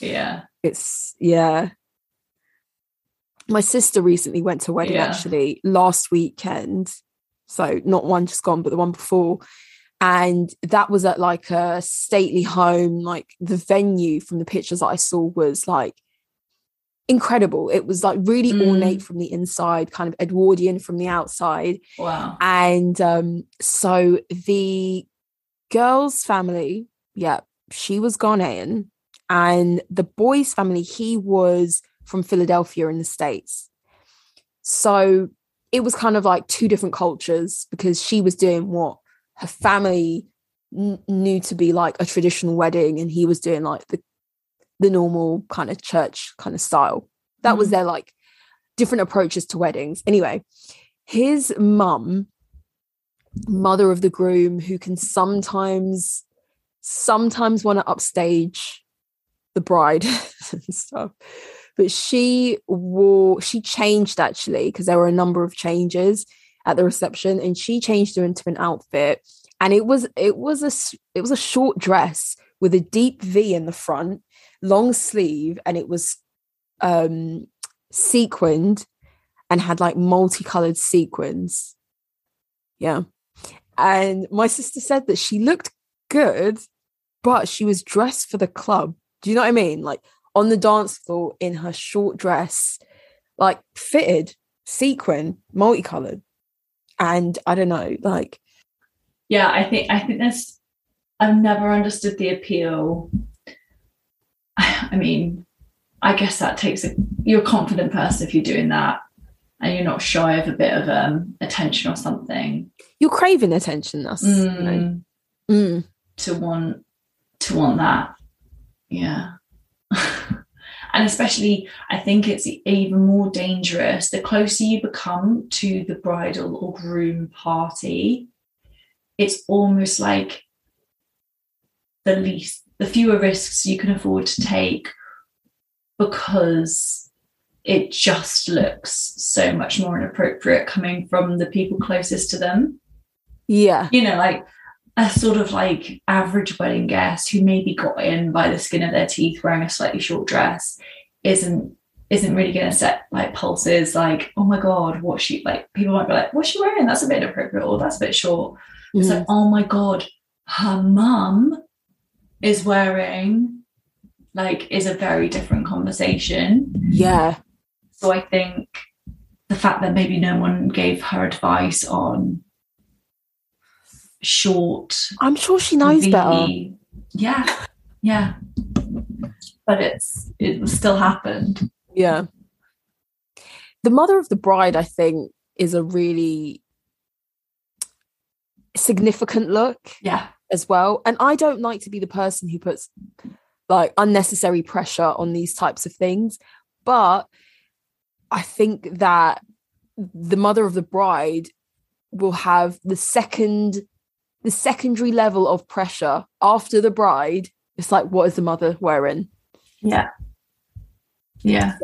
yeah. It's yeah. My sister recently went to a wedding Yeah. actually last weekend. So not one just gone, but the one before. And that was at like a stately home. Like the venue from the pictures that I saw was like incredible. It was like really Mm. ornate from the inside, kind of Edwardian from the outside. Wow. And um, so the girl's family, yeah, she was Ghanaian. And the boy's family, he was from Philadelphia in the States. So it was kind of like two different cultures because she was doing what her family n- knew to be like a traditional wedding, and he was doing like the the normal kind of church kind of style. That was Mhm. their like different approaches to weddings. Anyway, his mum, mother of the groom, who can sometimes sometimes want to upstage the bride and stuff. But she wore, she changed actually, because there were a number of changes at the reception, and she changed her into an outfit. And it was it was a it was a short dress with a deep V in the front, long sleeve, and it was um sequined and had like multicolored sequins. Yeah. And my sister said that she looked good, but she was dressed for the club. Do you know what I mean? Like on the dance floor in her short dress, like fitted, sequin, multicolored. And I don't know, like, yeah i think i think that's i've never understood the appeal i mean i guess that takes a you're a confident person if you're doing that and you're not shy of a bit of um attention or something you're craving attention. That's, you know. Mm, Mm. to want to want that yeah and especially i think it's even more dangerous the closer you become to the bridal or groom party it's almost like the least the fewer risks you can afford to take because it just looks so much more inappropriate coming from the people closest to them. Yeah. You know, like a sort of like average wedding guest who maybe got in by the skin of their teeth wearing a slightly short dress isn't isn't really going to set like pulses like oh my god what she like people might be like what's she wearing? That's a bit inappropriate or that's a bit short. Mm-hmm. it's like oh my god her mum is wearing like is a very different conversation. Yeah. So i think the fact that maybe no one gave her advice on short i'm sure she knows v- better yeah yeah but it's it still happened yeah. The mother of the bride, I think, is a really significant look. Yeah. As well. And I don't like to be the person who puts like unnecessary pressure on these types of things. But I think that the mother of the bride will have the second the secondary level of pressure after the bride. It's like, what is the mother wearing? Yeah. Yeah,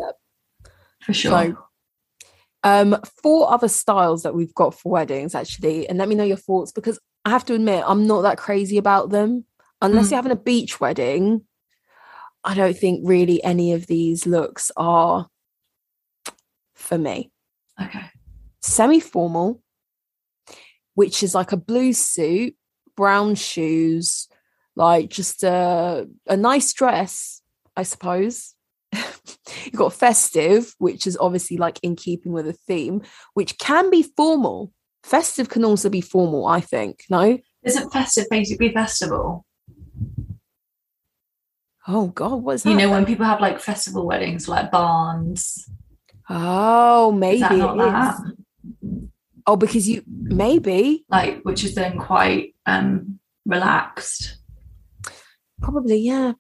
for sure. So, um, four other styles that we've got for weddings, actually, and let me know your thoughts because I have to admit I'm not that crazy about them. Unless mm. you're having a beach wedding, I don't think really any of these looks are for me. Okay. Semi formal, which is like a blue suit, brown shoes, like just a a nice dress, I suppose. You've got festive, which is obviously like in keeping with a theme, which can be formal. Festive can also be formal, I think. No? Isn't festive basically festival? Oh God, what's that? You know, when people have like festival weddings, like barns. Oh, maybe it that? Oh, because you maybe like which is then quite um relaxed. Probably, yeah.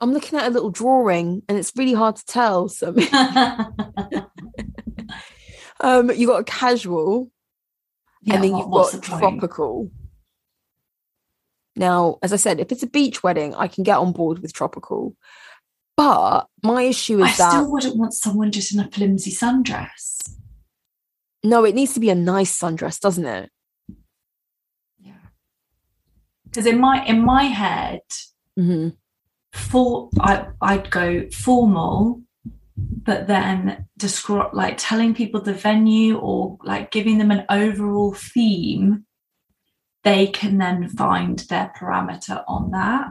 I'm looking at a little drawing and it's really hard to tell. So um, you got a casual yeah, and then you've got the tropical. Now, as I said, if it's a beach wedding, I can get on board with tropical. But my issue is I that I still wouldn't want someone just in a flimsy sundress. No, it needs to be a nice sundress, doesn't it? Yeah. Because in my in my head, mm-hmm for I, I'd go formal, but then describe like telling people the venue or like giving them an overall theme. They can then find their parameter on that.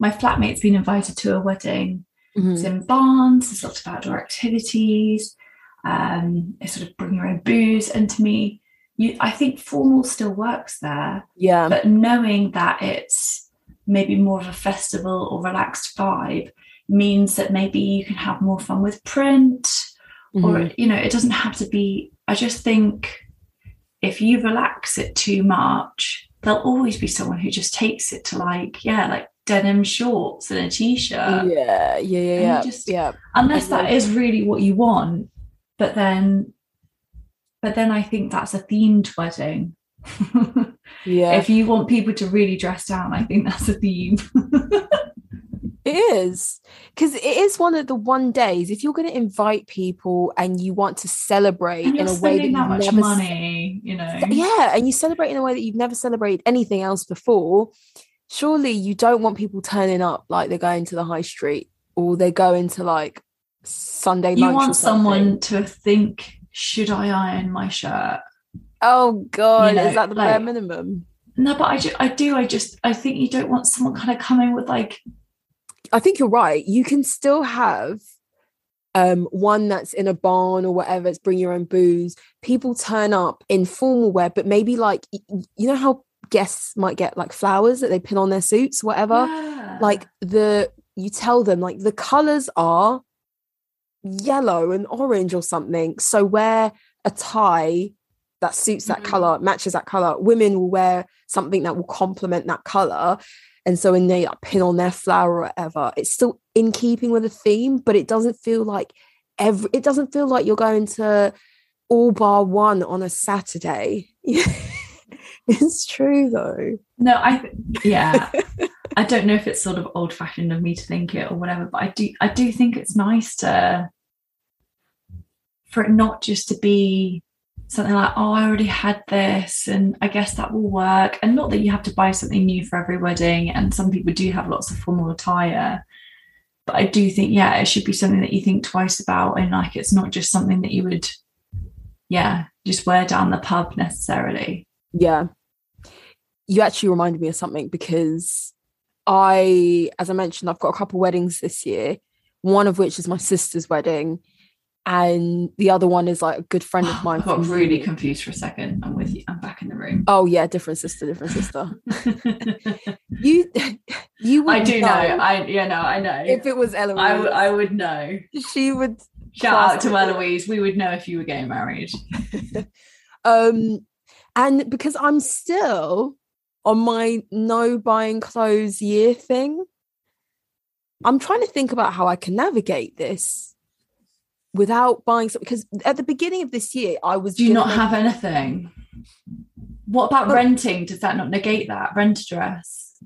My flatmate's been invited to a wedding. Mm-hmm. It's in Barnes. There's lots of outdoor activities. Um, sort of bring your own booze. And to me, you, I think formal still works there. Yeah. But knowing that it's maybe more of a festival or relaxed vibe means that maybe you can have more fun with print mm-hmm. or you know it doesn't have to be i just think if you relax it too much there'll always be someone who just takes it to like yeah like denim shorts and a t-shirt yeah yeah yeah yeah, just, yeah. unless that is really what you want but then but then i think that's a themed wedding yeah. If you want people to really dress down, I think that's a theme. it is because it is one of the one days if you're going to invite people and you want to celebrate in a way that, that much never money, you know. Yeah, and you celebrate in a way that you've never celebrated anything else before. Surely you don't want people turning up like they're going to the high street or they're going to like Sunday. You want someone to think, should I iron my shirt? Oh God, you know, is that the like, bare minimum? No, but I do, I do. I just, I think you don't want someone kind of coming with like. I think you're right. You can still have um, one that's in a barn or whatever. It's bring your own booze. People turn up in formal wear, but maybe like you know how guests might get like flowers that they pin on their suits, whatever. Yeah. Like the you tell them like the colors are yellow and orange or something. So wear a tie that suits that mm-hmm. color, matches that color. Women will wear something that will complement that color. And so when they pin on their flower or whatever, it's still in keeping with the theme, but it doesn't feel like every it doesn't feel like you're going to all bar one on a Saturday. it's true though. No, I yeah. I don't know if it's sort of old fashioned of me to think it or whatever, but I do I do think it's nice to for it not just to be something like, oh, I already had this and I guess that will work. And not that you have to buy something new for every wedding, and some people do have lots of formal attire. But I do think, yeah, it should be something that you think twice about and like it's not just something that you would, yeah, just wear down the pub necessarily. Yeah. You actually reminded me of something because I, as I mentioned, I've got a couple weddings this year, one of which is my sister's wedding. And the other one is like a good friend of mine. I got really confused for a second. I'm with you. I'm back in the room. Oh yeah, different sister, different sister. you, you. Would I do know. know. I yeah, no, I know. If it was Eloise, I, w- I would know. She would. Shout out to Eloise. We would know if you were getting married. um, and because I'm still on my no buying clothes year thing, I'm trying to think about how I can navigate this without buying something. Because at the beginning of this year, I was. Do you not have anything? What about but, renting? Does that not negate that? Rent a dress?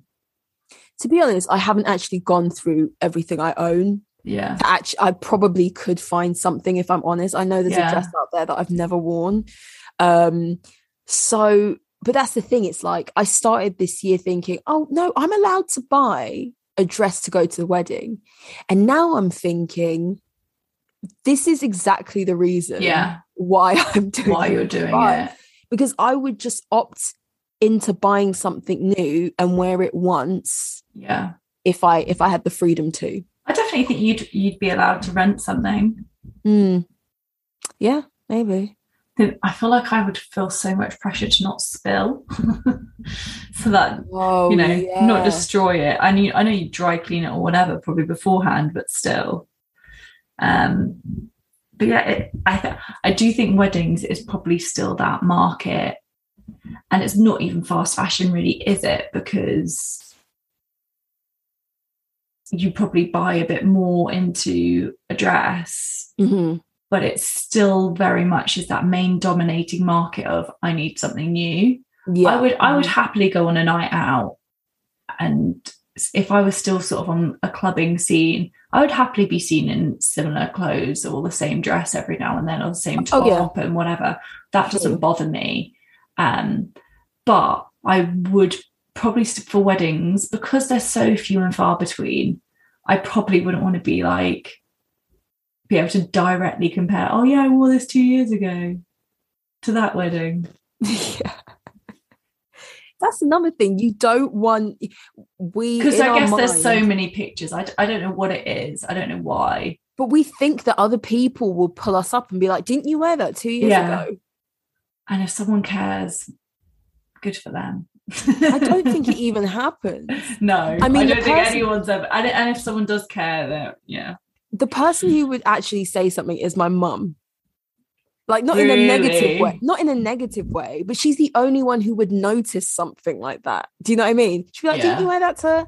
To be honest, I haven't actually gone through everything I own. Yeah. Actually, I probably could find something if I'm honest. I know there's yeah. a dress out there that I've never worn. Um, so but that's the thing. It's like I started this year thinking, oh no, I'm allowed to buy a dress to go to the wedding. And now I'm thinking, this is exactly the reason yeah. why I'm doing why you're doing it. Because I would just opt into buying something new and wear it once. Yeah. If I if I had the freedom to. I definitely think you'd you'd be allowed to rent something. Mm. Yeah, maybe. I feel like I would feel so much pressure to not spill, so that oh, you know, yeah. not destroy it. I know, I know you dry clean it or whatever, probably beforehand, but still. Um, but yeah, it, I th- I do think weddings is probably still that market, and it's not even fast fashion, really, is it? Because you probably buy a bit more into a dress. Mm-hmm but it's still very much is that main dominating market of I need something new. Yeah. I would I would happily go on a night out and if I was still sort of on a clubbing scene, I would happily be seen in similar clothes or the same dress every now and then or the same top oh, yeah. and whatever. That doesn't bother me. Um, but I would probably for weddings because they're so few and far between. I probably wouldn't want to be like be able to directly compare, oh yeah, I wore this two years ago to that wedding. yeah. That's another thing. You don't want we because I guess mind, there's so many pictures. I, I don't know what it is. I don't know why. But we think that other people will pull us up and be like, "Didn't you wear that two years yeah. ago?" And if someone cares, good for them. I don't think it even happens. No, I mean, I don't think anyone's ever. And if someone does care, then yeah, the person who would actually say something is my mum. Like not really? in a negative way, not in a negative way, but she's the only one who would notice something like that. Do you know what I mean? She'd be like, yeah. "Didn't you wear that to?"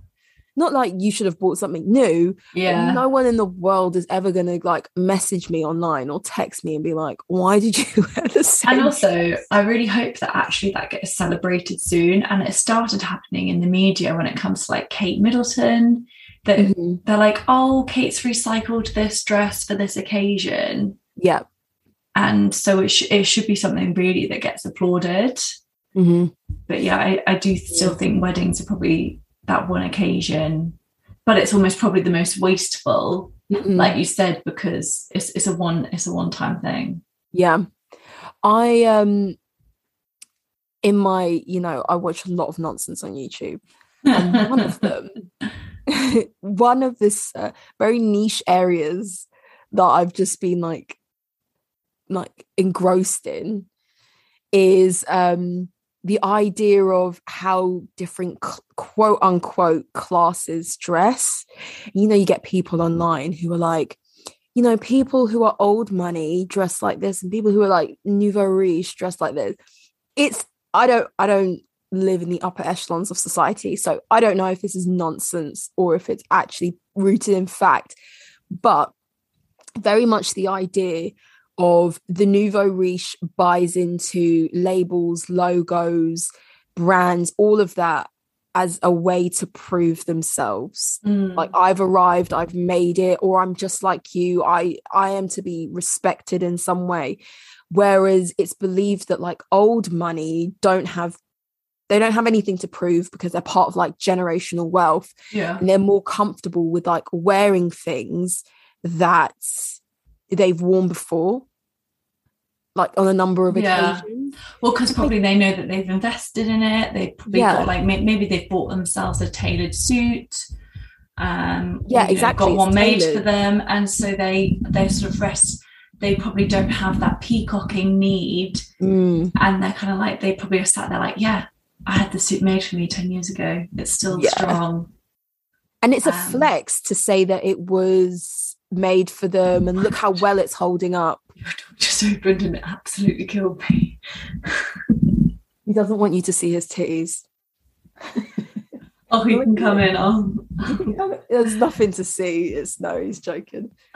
Not like you should have bought something new. Yeah. No one in the world is ever gonna like message me online or text me and be like, "Why did you wear the same?" And also, I really hope that actually that gets celebrated soon. And it started happening in the media when it comes to like Kate Middleton that mm-hmm. they're like, oh, Kate's recycled this dress for this occasion. Yeah. And so it, sh- it should be something really that gets applauded. Mm-hmm. But yeah, I, I do still yeah. think weddings are probably that one occasion, but it's almost probably the most wasteful, mm-hmm. like you said, because it's it's a one it's a one time thing. Yeah, I um in my you know I watch a lot of nonsense on YouTube, and one of them one of this uh, very niche areas that I've just been like like engrossed in is um the idea of how different quote unquote classes dress. You know, you get people online who are like, you know, people who are old money dress like this, and people who are like nouveau riche dress like this. It's I don't I don't live in the upper echelons of society. So I don't know if this is nonsense or if it's actually rooted in fact, but very much the idea of the nouveau riche buys into labels, logos, brands, all of that as a way to prove themselves Mm. like i've arrived i've made it or i'm just like you i i am to be respected in some way whereas it's believed that like old money don't have they don't have anything to prove because they're part of like generational wealth yeah. and they're more comfortable with like wearing things that they've worn before like on a number of Yeah. occasions Well, because probably they know that they've invested in it. They've probably Yeah. got like maybe they've bought themselves a tailored suit. Um, Yeah, you know, exactly, Got one made for them, and so they they sort of rest. They probably don't have that peacocking need, Mm, and they're kind of like they probably are sat there like, yeah, I had the suit made for me ten years ago. It's still Yeah. strong. and it's a Um, flex to say that it was made for them and look how well it's holding up Your just opened and it absolutely killed me. he doesn't want you to see his titties Oh, he can come in. Oh. there's nothing to see it's no he's joking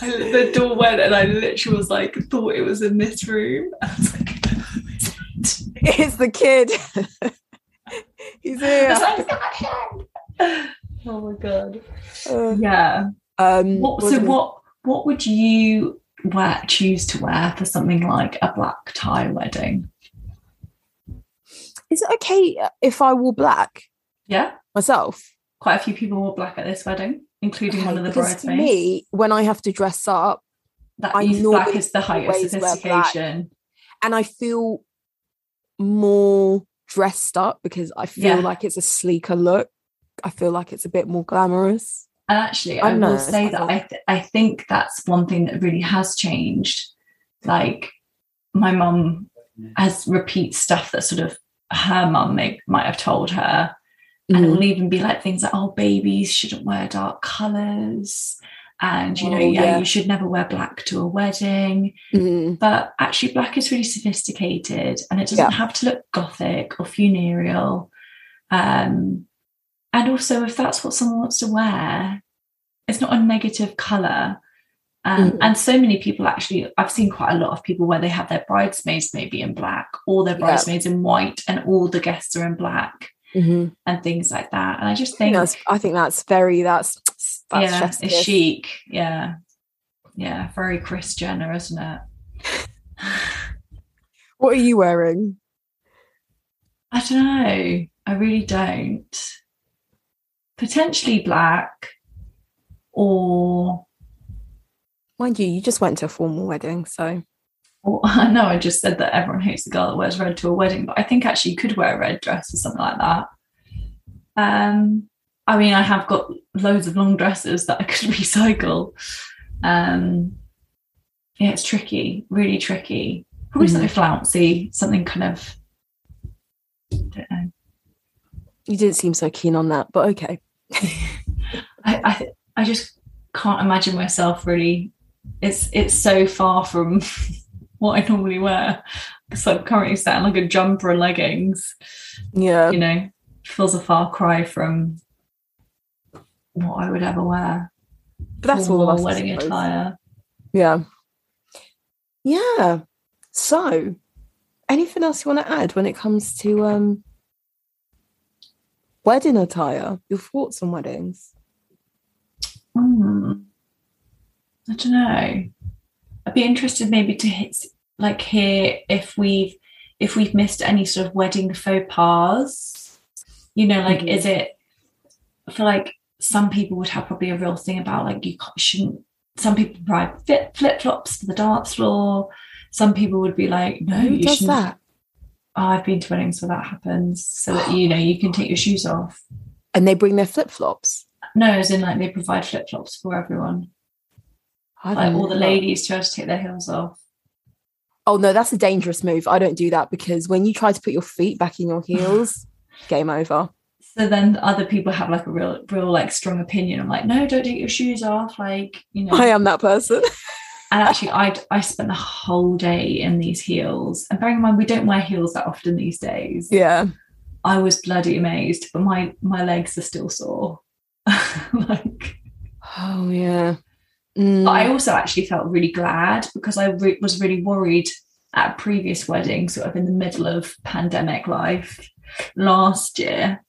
I, the door went and I literally was like, thought it was in this room. I was like, it's the kid he's here oh my god. Uh, Yeah. um What, so what what would you wear choose to wear for something like a black tie wedding? is it okay if i wore black Yeah. myself Quite a few people wore black at this wedding, including one of the bridesmaids. me when i have to dress up that I black is the height of always wear black. sophistication. and I feel more dressed up because I feel Yeah. like it's a sleeker look. I feel like it's a bit more glamorous. And actually, I I, will say that I, th- I think that's one thing that really has changed. Like, my mum has repeat stuff that sort of her mum may, might have told her. And it Mm. will even be like things like, oh, babies shouldn't wear dark colours. And, you know, Oh, yeah, yeah. you should never wear black to a wedding. Mm. But actually, black is really sophisticated and it doesn't Yeah. have to look gothic or funereal. Um, and also, if that's what someone wants to wear, it's not a negative colour. Um, Mhm. And so many people actually, I've seen quite a lot of people where they have their bridesmaids maybe in black or their Yeah. bridesmaids in white and all the guests are in black Mhm. and things like that. And I just think think, that's I think that's very that's that's yeah, it's kiss. chic. Yeah. Yeah. Very Kris Jenner, isn't it? What are you wearing? I don't know. I really don't. Potentially black or, Mind you, you just went to a formal wedding, so or I know I just said that everyone hates the girl that wears red to a wedding, but I think actually you could wear a red dress or something like that. Um, I mean, I have got loads of long dresses that I could recycle. Um, yeah, it's tricky, really tricky. Probably Mhm. something flouncy, something kind of. I don't know. you didn't seem so keen on that, but okay. I, I I just can't imagine myself really. It's it's so far from what I normally wear. Because I'm currently sat in like a jumper and leggings. Yeah. You know, feels a far cry from what I would ever wear. But that's all us. Wedding attire. Yeah. Yeah. So, anything else you want to add when it comes to um wedding attire? Your thoughts on weddings? Hmm. I don't know. I'd be interested maybe to hit, like hear if we've if we've missed any sort of wedding faux pas. You know, like Mhm. is it? I feel like some people would have probably a real thing about like you shouldn't. Some people ride flip flip flops to the dance floor. Some people would be like, no, Who you does shouldn't. that? Oh, I've been to weddings where that happens, so that you know you can take your shoes off. And they bring their flip flops. No, as in like they provide flip flops for everyone. I like all the ladies to able to take their heels off. Oh no, that's a dangerous move. I don't do that because when you try to put your feet back in your heels, game over. So then other people have like a real, real like strong opinion. I'm like, no, don't take your shoes off. Like, you know. I am that person. And actually, I I spent the whole day in these heels. And bearing in mind, we don't wear heels that often these days. yeah. I was bloody amazed, but my my legs are still sore. like, Oh yeah. Mm. but I also actually felt really glad because I re- was really worried at a previous weddings, sort of in the middle of pandemic life last year,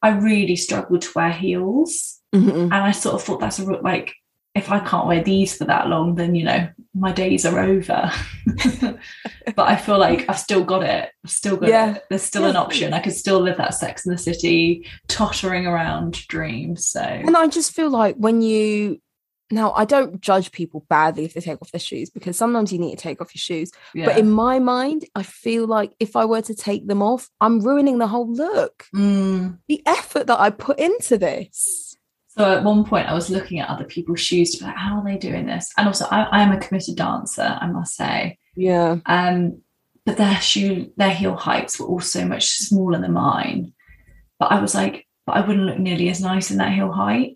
I really struggled to wear heels. Mhm. And I sort of thought that's a real- like, if I can't wear these for that long, then you know my days are over. but I feel like I've still got it. I've still got Yeah. it. There's still an option. I could still live that Sex in the City, tottering around dream. So And I just feel like when you now I don't judge people badly if they take off their shoes because sometimes you need to take off your shoes. yeah. But in my mind, I feel like if I were to take them off, I'm ruining the whole look. Mm. The effort that I put into this. So at one point, I was looking at other people's shoes to be like, how are they doing this? And also, I, I am a committed dancer, I must say. Yeah. Um, but their shoe, their heel heights were all so much smaller than mine. But I was like, but I wouldn't look nearly as nice in that heel height.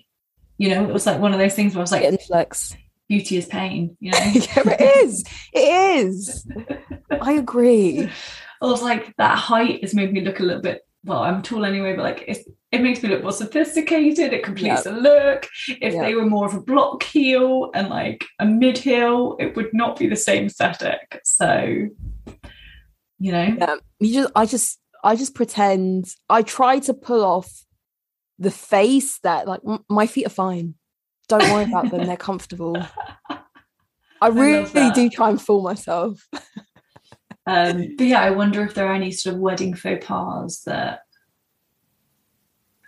You know, it was like one of those things where I was like, flex. beauty is pain. You know, yeah, it is. It is. I agree. I was like, that height has made me look a little bit. Well, I'm tall anyway, but like it's, it makes me look more sophisticated. It completes the look. If Yeah. they were more of a block heel and like a mid heel, it would not be the same aesthetic. So, you know, Yeah. You just I just I just pretend I try to pull off the face that like "M- my feet are fine. Don't worry about them. They're comfortable. I really that. do try and fool myself. Um, but yeah, I wonder if there are any sort of wedding faux pas that.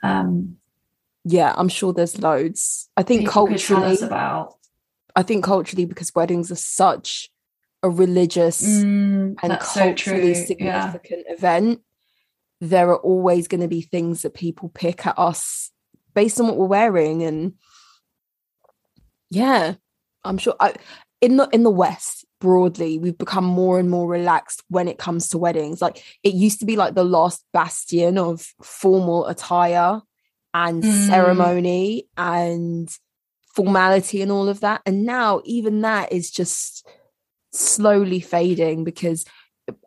Um, Yeah, I'm sure there's loads. I think people could tell culturally, about. I think culturally because weddings are such a religious Mm, and that's so culturally. Yeah. significant event, there are always going to be things that people pick at us based on what we're wearing, and yeah, I'm sure. I, in the in the West broadly, we've become more and more relaxed when it comes to weddings. Like it used to be like the last bastion of formal attire and Mm. ceremony and formality and all of that, and now even that is just slowly fading because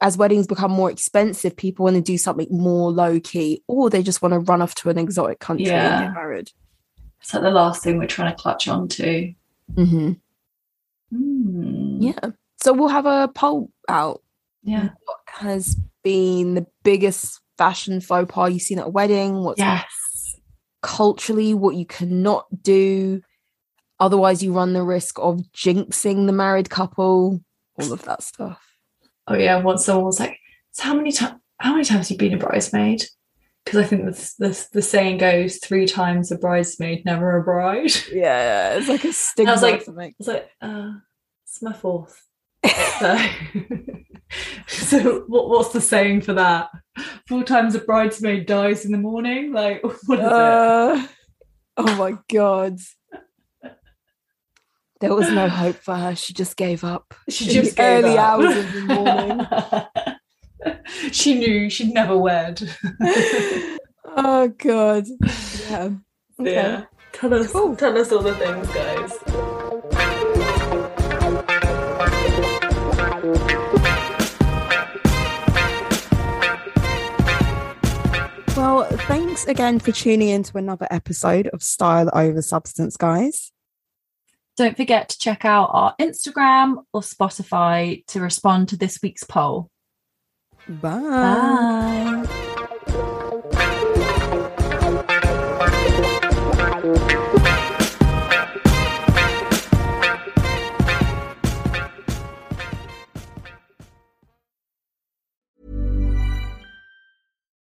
as weddings become more expensive, people want to do something more low key, or they just want to run off to an exotic country Yeah. and get married. It's like the last thing we're trying to clutch onto. Mm-hmm. Mm, Yeah. So we'll have a poll out. Yeah. What has been the biggest fashion faux pas you've seen at a wedding? What's Yes. culturally what you cannot do? Otherwise, you run the risk of jinxing the married couple. All of that stuff. Oh yeah. Once someone was like, "So how many times? How many times have you been a bridesmaid?" Because I think the, the the saying goes, three times a bridesmaid, never a bride. Yeah, it's like a stigma. was like-. I was like, uh, it's my fourth. So, so what, what's the saying for that? Four times a bridesmaid dies in the morning? Like, what is it? Uh, oh my god. There was no hope for her. She just gave up. She just gave early up. hours of the morning. she knew she'd never wed. oh god. Yeah. Okay. Yeah. Tell us, Cool. tell us all the things, guys. Thanks again for tuning in to another episode of Style Over Substance, guys. Don't forget to check out our Instagram or Spotify to respond to this week's poll. Bye. Bye.